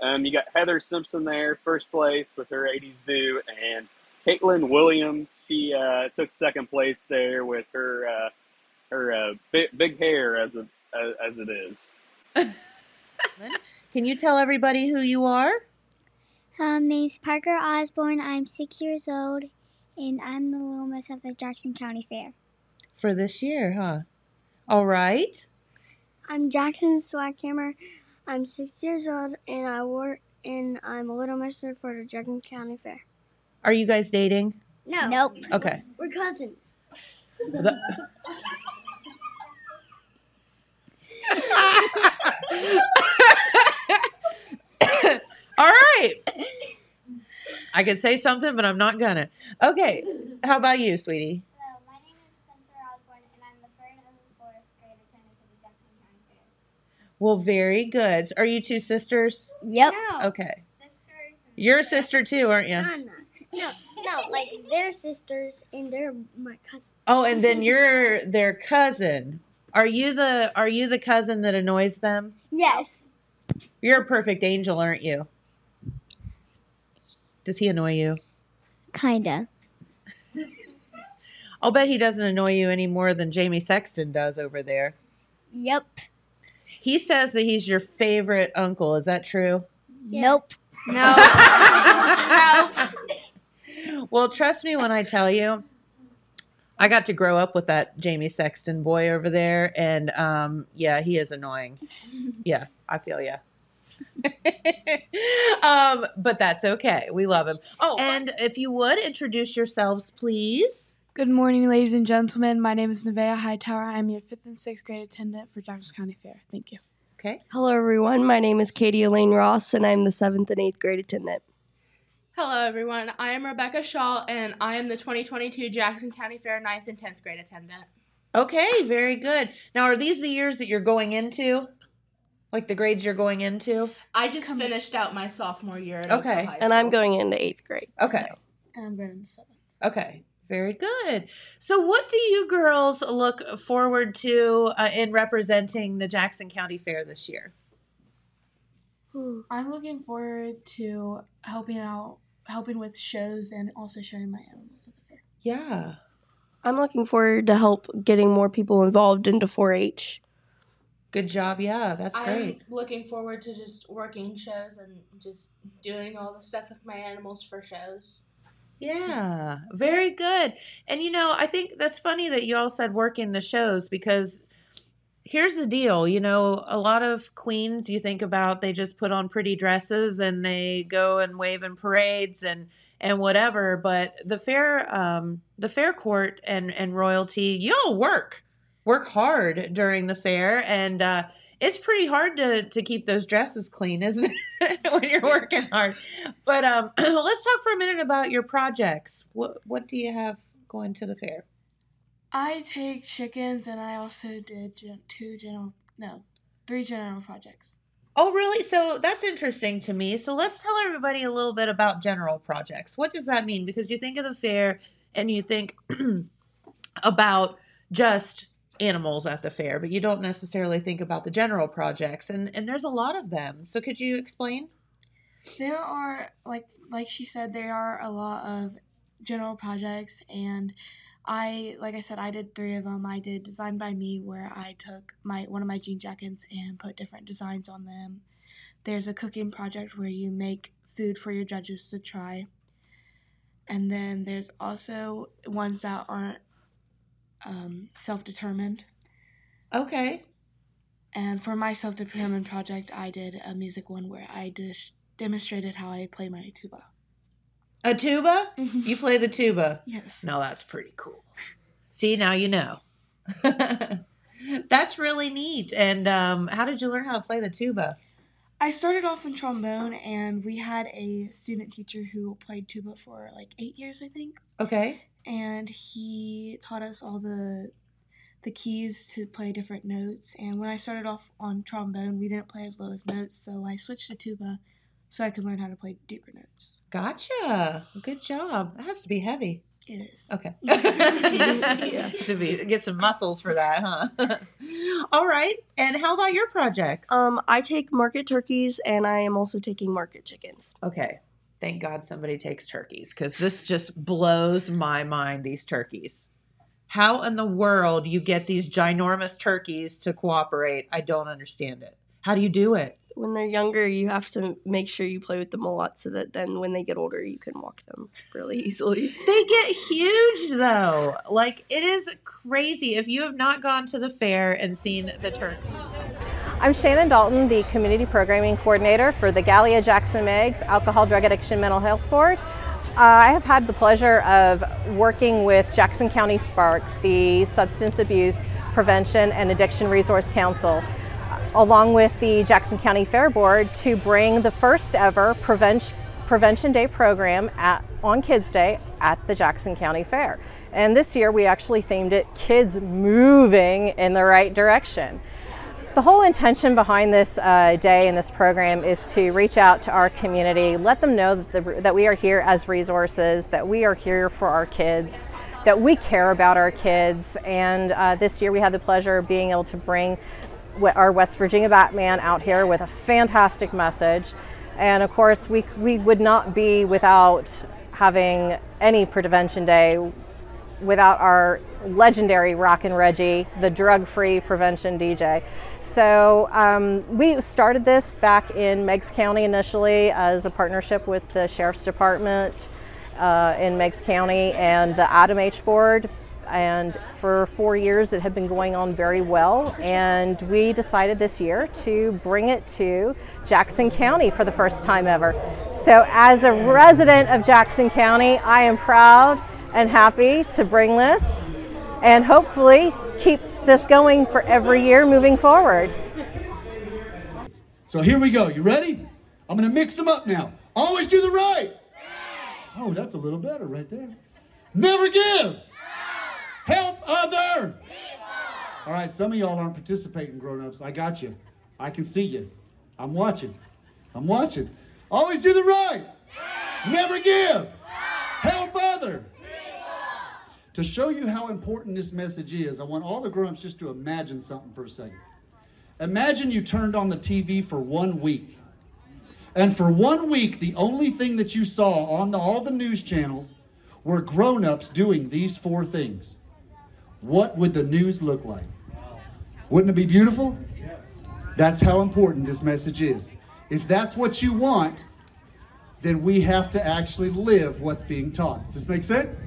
Um, you got Heather Simpson there, first place with her 80s Do, and Caitlin Williams. She uh, took second place there with her uh, her uh, big, big hair as a as, as it is. Can you tell everybody who you are? Um, name's Parker Osborne. I'm six years old, and I'm the little miss of the Jackson County Fair. For this year, huh? All right. I'm Jackson Swackhammer. I'm six years old, and I work and I'm a little mister for the Jackson County Fair. Are you guys dating? No. Nope. Okay. We're cousins. The- All right. I could say something, but I'm not gonna. Okay. How about you, sweetie? Well, very good. Are you two sisters? Yep. Okay. Sisters. You're a sister too, aren't you? I'm not. No, no, like they're sisters and they're my cousin. Oh, and then you're their cousin. Are you the Are you the cousin that annoys them? Yes. You're a perfect angel, aren't you? Does he annoy you? Kinda. I'll bet he doesn't annoy you any more than Jamie Sexton does over there. Yep. He says that he's your favorite uncle. Is that true? Nope. No. well, trust me when I tell you, I got to grow up with that Jamie Sexton boy over there, and um, yeah, he is annoying. Yeah, I feel yeah. um, but that's okay. We love him. Oh, and if you would introduce yourselves, please. Good morning, ladies and gentlemen. My name is Nevaeh Hightower. I'm your fifth and sixth grade attendant for Jackson County Fair. Thank you. Okay. Hello, everyone. My name is Katie Elaine Ross, and I'm the seventh and eighth grade attendant. Hello, everyone. I am Rebecca Shaw, and I am the 2022 Jackson County Fair 9th and 10th grade attendant. Okay, very good. Now, are these the years that you're going into? Like the grades you're going into? I just finished out my sophomore year. At Okay. High And I'm going into eighth grade. Okay. And I'm going into seventh. Okay. Very good. So, what do you girls look forward to uh, in representing the Jackson County Fair this year? I'm looking forward to helping out, helping with shows, and also showing my animals at the fair. Yeah. I'm looking forward to help getting more people involved into 4-H. Good job. Yeah, that's great. I'm looking forward to just working shows and just doing all the stuff with my animals for shows. Yeah, very good. And you know, I think that's funny that you all said working the shows because here's the deal. You know, a lot of queens you think about, they just put on pretty dresses and they go and wave in parades and and whatever. But the fair, um, the fair court and and royalty, y'all work work hard during the fair and. uh it's pretty hard to to keep those dresses clean, isn't it? when you're working hard. But um, let's talk for a minute about your projects. What what do you have going to the fair? I take chickens, and I also did gen- two general, no, three general projects. Oh, really? So that's interesting to me. So let's tell everybody a little bit about general projects. What does that mean? Because you think of the fair and you think about just animals at the fair, but you don't necessarily think about the general projects. And and there's a lot of them. So could you explain? There are like like she said, there are a lot of general projects, and I like I said, I did three of them. I did design by me, where I took my one of my jean jackets and put different designs on them. There's a cooking project where you make food for your judges to try. And then there's also ones that aren't um, self determined. Okay. And for my self determined project, I did a music one where I just demonstrated how I play my tuba. A tuba? you play the tuba? Yes. No, that's pretty cool. See, now you know. that's really neat. And um, how did you learn how to play the tuba? I started off in trombone, and we had a student teacher who played tuba for like eight years, I think. Okay. And he taught us all the the keys to play different notes. And when I started off on trombone, we didn't play as low as notes, so I switched to tuba so I could learn how to play deeper notes. Gotcha. Good job. That has to be heavy. It is. Okay. To be get some muscles for that, huh? All right. And how about your projects? Um, I take market turkeys, and I am also taking market chickens. Okay. Thank God somebody takes turkeys because this just blows my mind. These turkeys. how in the world you get these ginormous turkeys to cooperate. I don't understand it. How do you do it? When they're younger, you have to make sure you play with them a lot so that then when they get older, you can walk them really easily. They get huge though. Like it is crazy. If you have not gone to the fair and seen the turkey. I'm Shannon Dalton, the Community Programming Coordinator for the Gallia Jackson Meigs Alcohol, Drug Addiction, Mental Health Board. Uh, I have had the pleasure of working with Jackson County Sparks, the Substance Abuse Prevention and Addiction Resource Council, along with the Jackson County Fair Board to bring the first ever Prevention, Prevention Day program at, on Kids Day at the Jackson County Fair. And this year we actually themed it Kids Moving in the Right Direction. The whole intention behind this uh, day and this program is to reach out to our community, let them know that, the, that we are here as resources, that we are here for our kids, that we care about our kids. And uh, this year we had the pleasure of being able to bring our West Virginia Batman out here with a fantastic message. And of course, we, we would not be without having any Prevention Day without our legendary Rockin' Reggie, the drug free prevention DJ. So um, we started this back in Meigs County initially as a partnership with the Sheriff's Department uh, in Meigs County and the ADAMH Board. And for four years, it had been going on very well. And we decided this year to bring it to Jackson County for the first time ever. So, as a resident of Jackson County, I am proud and happy to bring this and hopefully keep this going for every year moving forward. So here we go. You ready? I'm going to mix them up now. Always do the right. Oh, that's a little better right there. Never give. Help other. All right, some of y'all aren't participating, grown-ups. I got you. I can see you. I'm watching. I'm watching. Always do the right. Never give. Help other. To show you how important this message is, I want all the grown-ups just to imagine something for a second. Imagine you turned on the TV for one week. And for one week, the only thing that you saw on the, all the news channels were grown-ups doing these four things. What would the news look like? Wouldn't it be beautiful? That's how important this message is. If that's what you want, then we have to actually live what's being taught. Does this make sense?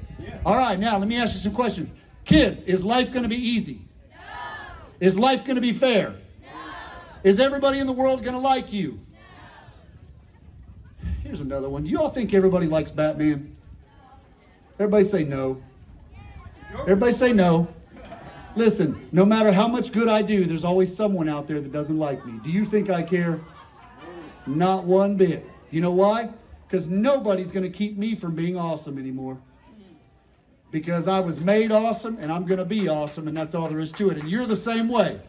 All right, now let me ask you some questions. Kids, is life going to be easy? No. Is life going to be fair? No. Is everybody in the world going to like you? No. Here's another one. Do you all think everybody likes Batman? Everybody say no. Everybody say no. Listen, no matter how much good I do, there's always someone out there that doesn't like me. Do you think I care? Not one bit. You know why? Because nobody's going to keep me from being awesome anymore because I was made awesome and I'm going to be awesome, and that's all there is to it. And you're the same way.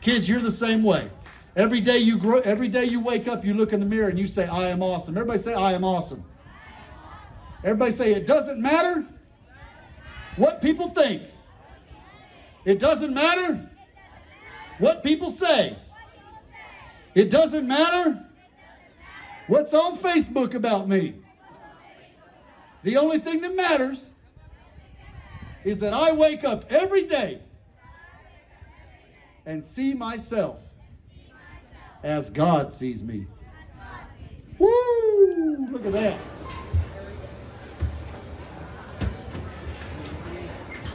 Kids, you're the same way. Every day you grow, every day you wake up, you look in the mirror and you say, I am awesome. Everybody say, I am awesome. Everybody say, it doesn't matter what people think. It doesn't matter what people say. It doesn't matter what's on Facebook about me. The only thing that matters is that I wake up every day and see myself as God sees me. Woo! Look at that.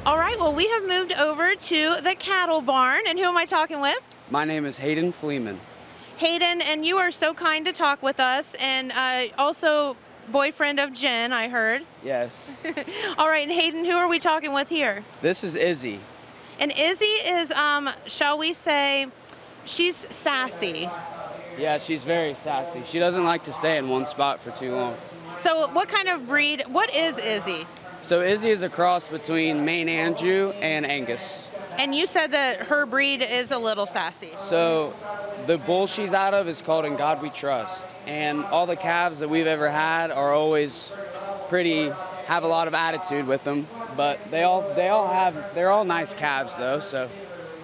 All right, well, we have moved over to the cattle barn. And who am I talking with? My name is Hayden Fleeman. Hayden, and you are so kind to talk with us. And uh, also, boyfriend of Jen, I heard. Yes. All right, and Hayden, who are we talking with here? This is Izzy. And Izzy is, um, shall we say, she's sassy. Yeah, she's very sassy. She doesn't like to stay in one spot for too long. So, what kind of breed? What is Izzy? So, Izzy is a cross between Maine Anjou and Angus. And you said that her breed is a little sassy. So, the bull she's out of is called In God We Trust. And all the calves that we've ever had are always pretty, have a lot of attitude with them. But they all, they all have, they're all nice calves though, so.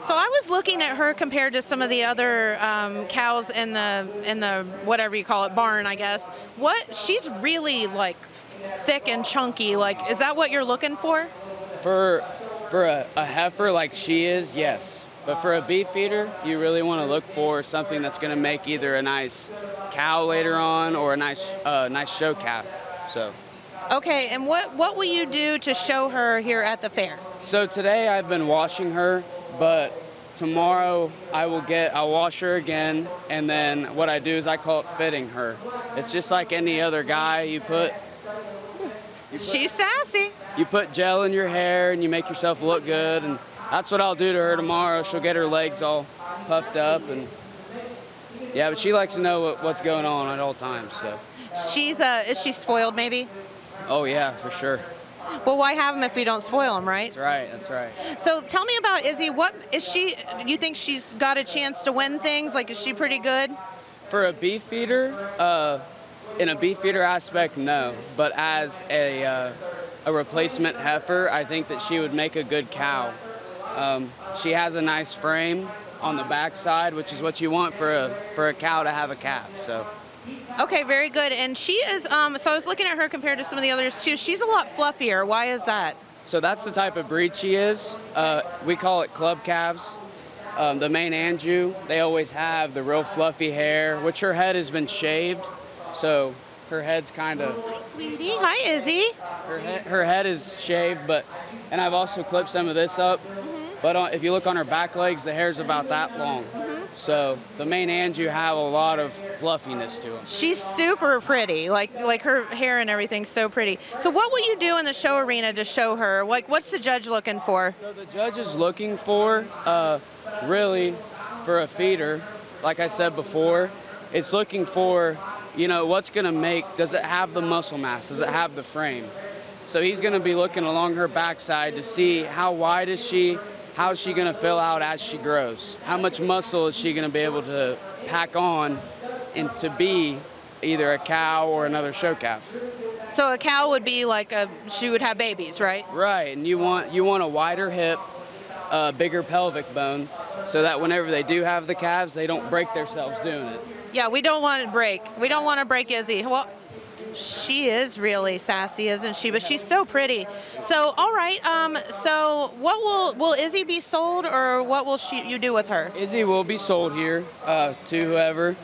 So I was looking at her compared to some of the other um, cows in the in the whatever you call it barn, I guess. What she's really like thick and chunky. Like, is that what you're looking for? For For a, a heifer like she is, yes. But for a beef feeder, you really want to look for something that's going to make either a nice cow later on or a nice uh, nice show calf. So. Okay, and what what will you do to show her here at the fair? So today I've been washing her, but tomorrow I will get I'll wash her again, and then what I do is I call it fitting her. It's just like any other guy. You put She's sassy. you put gel in your hair and you make yourself look good, and that's what I'll do to her tomorrow. She'll get her legs all puffed up, and yeah, but she likes to know what, what's going on at all times. So, She's uh, is she spoiled maybe? oh yeah, for sure. Well, why have them if we don't spoil them, right? That's right. That's right. So tell me about Izzy. What is she? Do you think she's got a chance to win things? Like, is she pretty good? For a beef feeder, uh, in a beef feeder aspect, no. But as a uh, a replacement heifer, I think that she would make a good cow. Um, she has a nice frame on the backside, which is what you want for a for a cow to have a calf. So. Okay, very good. And she is. Um, so I was looking at her compared to some of the others too. She's a lot fluffier. Why is that? So that's the type of breed she is. Uh, we call it club calves. Um, the Maine Anjou, they always have the real fluffy hair, which her head has been shaved. So her head's kind of. Sweetie, hi Izzy. Her, he- her head is shaved, but. And I've also clipped some of this up. But uh, if you look on her back legs, the hair's about that long. So the Maine Anjou have a lot of fluffiness to them. She's super pretty. Like like her hair and everything's so pretty. So what will you do in the show arena to show her? Like what's the judge looking for? So the judge is looking for, uh, really, for a feeder, like I said before, it's looking for, you know, what's going to make, does it have the muscle mass? Does it have the frame? So he's going to be looking along her backside to see how wide is she, how is she going to fill out as she grows? How much muscle is she going to be able to pack on and to be either a cow or another show calf? So a cow would be like a she would have babies, right? Right, and you want you want a wider hip, a bigger pelvic bone, so that whenever they do have the calves, they don't break themselves doing it. Yeah, we don't want to break. We don't want to break Izzy. Well, she is really sassy, isn't she? But she's so pretty. So, all right. Um, so what will will Izzy be sold, or what will she you do with her? Izzy will be sold here uh, to whoever,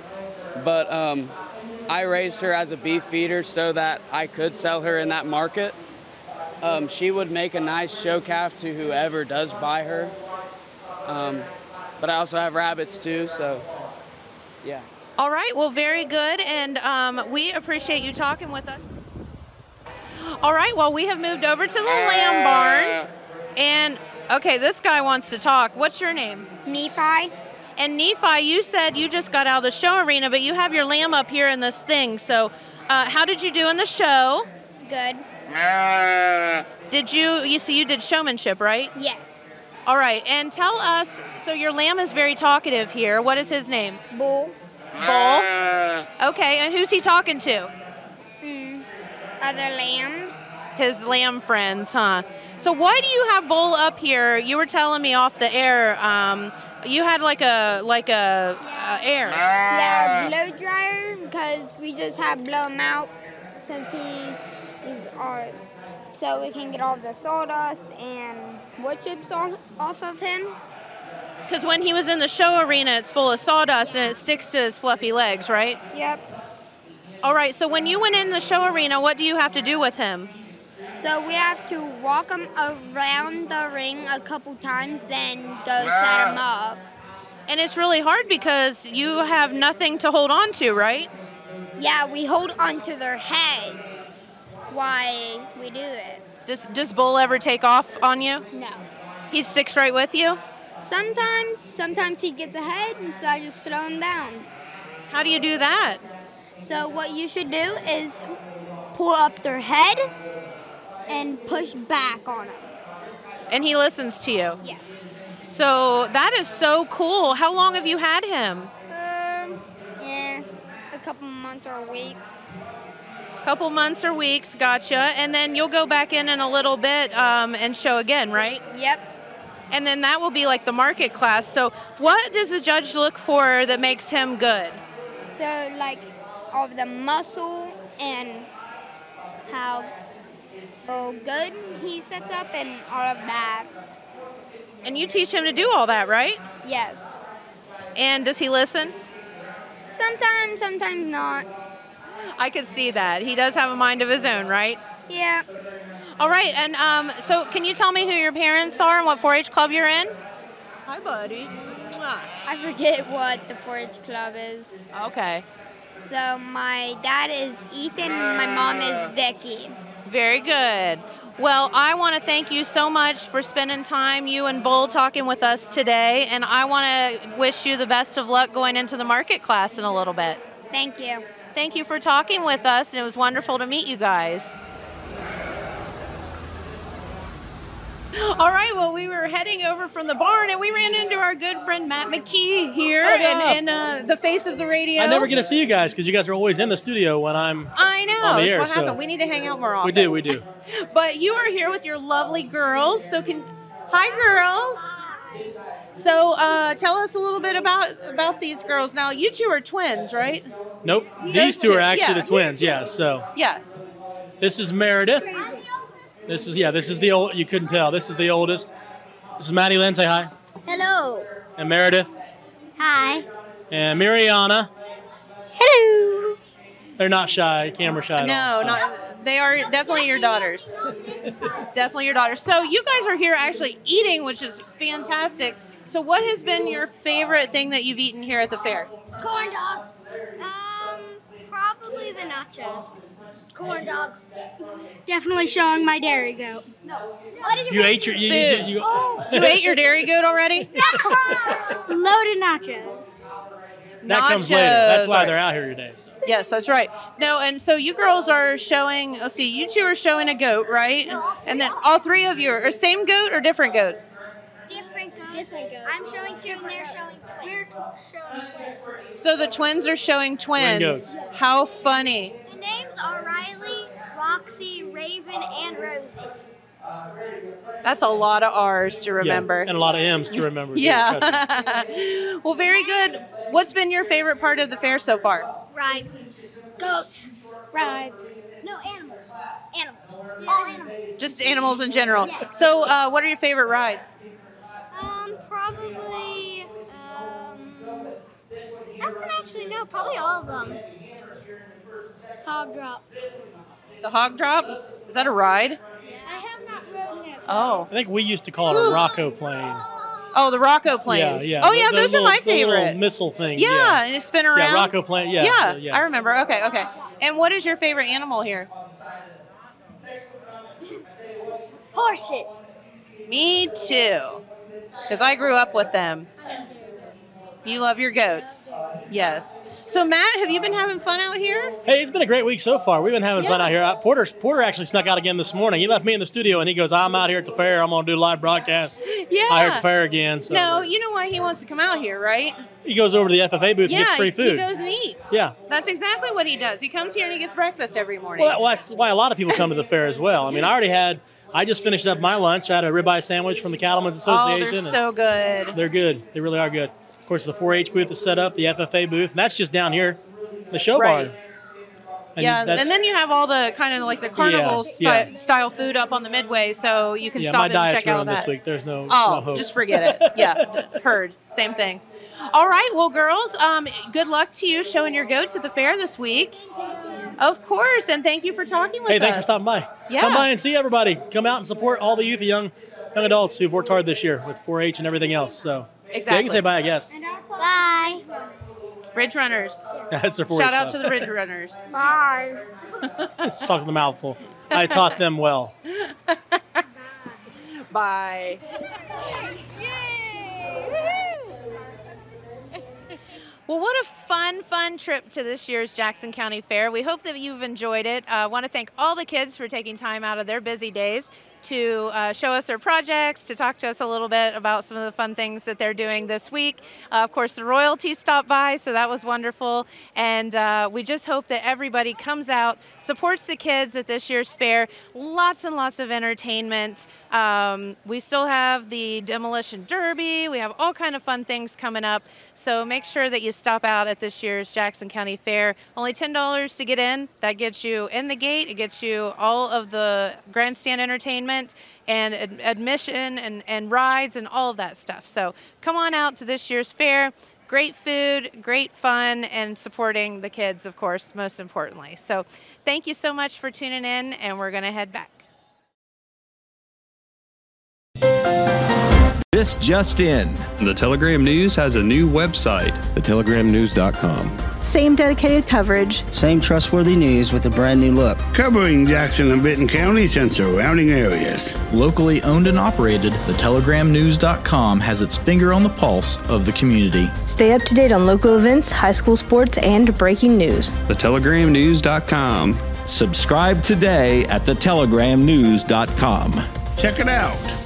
but um, I raised her as a beef feeder so that I could sell her in that market. Um, she would make a nice show calf to whoever does buy her. Um, but I also have rabbits too, so yeah. All right. Well, very good, and um, we appreciate you talking with us. All right. Well, we have moved over to the lamb barn, and okay, this guy wants to talk. What's your name? Nephi. And Nephi, you said you just got out of the show arena, but you have your lamb up here in this thing. So, uh, how did you do in the show? Good. Did you? You see, you did showmanship, right? Yes. All right. And tell us. So your lamb is very talkative here. What is his name? Bull. Bull. Okay. And who's he talking to? Hmm. Other lambs. His lamb friends, huh? So why do you have Bull up here? You were telling me off the air. Um, you had like a like a, uh air. Yeah, blow dryer because we just have blow him out since he is our so we can get all the sawdust and wood chips on, off of him. Because when he was in the show arena, it's full of sawdust and it sticks to his fluffy legs, right? Yep. All right. So when you went in the show arena, what do you have to do with him? So we have to walk him around the ring a couple times, then go set him up. And it's really hard because you have nothing to hold on to, right? Yeah, we hold on to their heads Why we do it. Does does Bull ever take off on you? No. He sticks right with you. Sometimes, sometimes he gets ahead, and so I just slow him down. How do you do that? So what you should do is pull up their head and push back on them. And he listens to you. Yes. So that is so cool. How long have you had him? Um, yeah, a couple months or weeks. Couple months or weeks, gotcha. And then you'll go back in in a little bit um, and show again, right? Yep. And then that will be like the market class. So, what does the judge look for that makes him good? So like all of the muscle and how oh, good he sets up and all of that. And you teach him to do all that, right? Yes. And does he listen? Sometimes, sometimes not. I could see that. He does have a mind of his own, right? Yeah. All right, and um, so can you tell me who your parents are and what 4-H club you're in? Hi, buddy. I forget what the 4-H club is. Okay. So my dad is Ethan, and my mom is Vicky. Very good. Well, I want to thank you so much for spending time, you and Bull, talking with us today. And I want to wish you the best of luck going into the market class in a little bit. Thank you. Thank you for talking with us, and it was wonderful to meet you guys. All right, well, we were heading over from the barn and we ran into our good friend Matt McKee here Oh, yeah. and, and uh, the face of the radio. I never get to see you guys because you guys are always in the studio when I'm I know. on the That's air. what so happened. We need to hang out more often. we do, we do. But you are here with your lovely girls. So can hi girls. So uh, tell us a little bit about about these girls. Now you two are twins, right? Nope, these two two, are actually yeah. the twins. Yeah. So Yeah. this is Meredith. This is yeah. This is the old. You couldn't tell. This is the oldest. This is Maddie Lynn. Say hi. Hello. And Meredith Hi. and Mariana. Hello. They're not shy. Camera shy. at all, No, so. not they are definitely your daughters. definitely your daughters. So you guys are here actually eating, which is fantastic. So what has been your favorite thing that you've eaten here at the fair? Corn dog. Um, probably the nachos. Corn dog. Definitely showing my dairy goat. No. What is You ate your. You, you, Food. you, You oh. ate your dairy goat already? Loaded nachos. that comes later. That's Nachos. why they're out here today. So. Yes, that's right. No, and so you girls are showing. Let's see, you two are showing a goat, right? And then all three of you are same goat or different goat? Different goats. Different goats. I'm showing two, and they're showing twins. We're showing twins. So the twins are showing twins. goats. How funny! The are Riley, Roxy, Raven, and Rosie. That's a lot of R's to Yeah, remember. and a lot of M's to remember. Yeah. well, very good. What's been your favorite part of the fair so far? Rides. Goats. Rides. No, animals. Animals. All animals. Just animals in general. So, uh, what are your favorite rides? Um, probably. Um, I don't actually know. Probably all of them. Hog drop. The hog drop? Is that a ride? I have not ridden it. Oh. I think we used to call it a Rock-O-Plane. Oh, the Rock-O-Planes. Yeah, yeah. Oh, yeah, the those are little- my the favorite. missile thing. Yeah, Yeah. and it spin around. Yeah, Rocco plane. Yeah, yeah, yeah. I remember. Okay, okay. And what is your favorite animal here? Horses. Me too. Because I grew up with them. You love your goats. Yes. So, Matt, have you been having fun out here? Hey, it's been a great week so far. We've been having fun out here. Porter, Porter actually snuck out again this morning. He left me in the studio and he goes, "I'm out here at the fair. I'm going to do live broadcast Yeah. here at the fair again." So No, you know why he wants to come out here, right? he goes over to the FFA booth yeah, and gets free food. he goes and eats. Yeah. That's exactly what he does. He comes here and he gets breakfast every morning. Well, that's why a lot of people come to the fair as well. I mean, I already had. I just finished up my lunch. I had a ribeye sandwich from the Cattlemen's Association. oh, they're so good. They're good. They really are good. Of course, the 4-H booth is set up. The FFA booth, and that's just down here, the show Right. bar. And yeah, and then you have all the kind of like the carnival Yeah, sty- yeah. style food up on the midway, so you can yeah, stop and check out that. this week. There's no, Oh, no just forget it. Yeah, heard. Same thing. All right, well, girls, um, good luck to you showing your goats at the fair this week. Of course, and thank you for talking with us. Hey, us. thanks for stopping by. Yeah. Come by and see everybody. Come out and support all the youth and young young adults who've worked hard this year with 4-H and everything else. So yeah, you can say bye, I guess. Bye. Bridge Runners. That's their 4-H Shout out to the Bridge Runners. Bye. Let's talk to the mouthful. I taught them well. Bye. Yay! Well, what a fun, fun trip to this year's Jackson County Fair. We hope that you've enjoyed it. Uh, I want to thank all the kids for taking time out of their busy days to uh, show us their projects, to talk to us a little bit about some of the fun things that they're doing this week. Uh, of course, the royalty stopped by, so that was wonderful. And uh, we just hope that everybody comes out, supports the kids at this year's fair. Lots and lots of entertainment. Um, we still have the demolition derby. We have all kind of fun things coming up. So make sure that you stop out at this year's Jackson County Fair. Only ten dollars to get in. That gets you in the gate. It gets you all of the grandstand entertainment and ad- admission and, and rides and all of that stuff. So come on out to this year's fair. Great food, great fun, and supporting the kids, of course, most importantly. So thank you so much for tuning in, and we're going to head back. This just in. The Telegram News has a new website. TheTelegramNews.com. Same dedicated coverage. Same trustworthy news with a brand new look. Covering Jackson and Benton counties and surrounding areas. Locally owned and operated, TheTelegramNews.com has its finger on the pulse of the community. Stay up to date on local events, high school sports, and breaking news. TheTelegramNews.com. Subscribe today at TheTelegramNews.com. Check it out.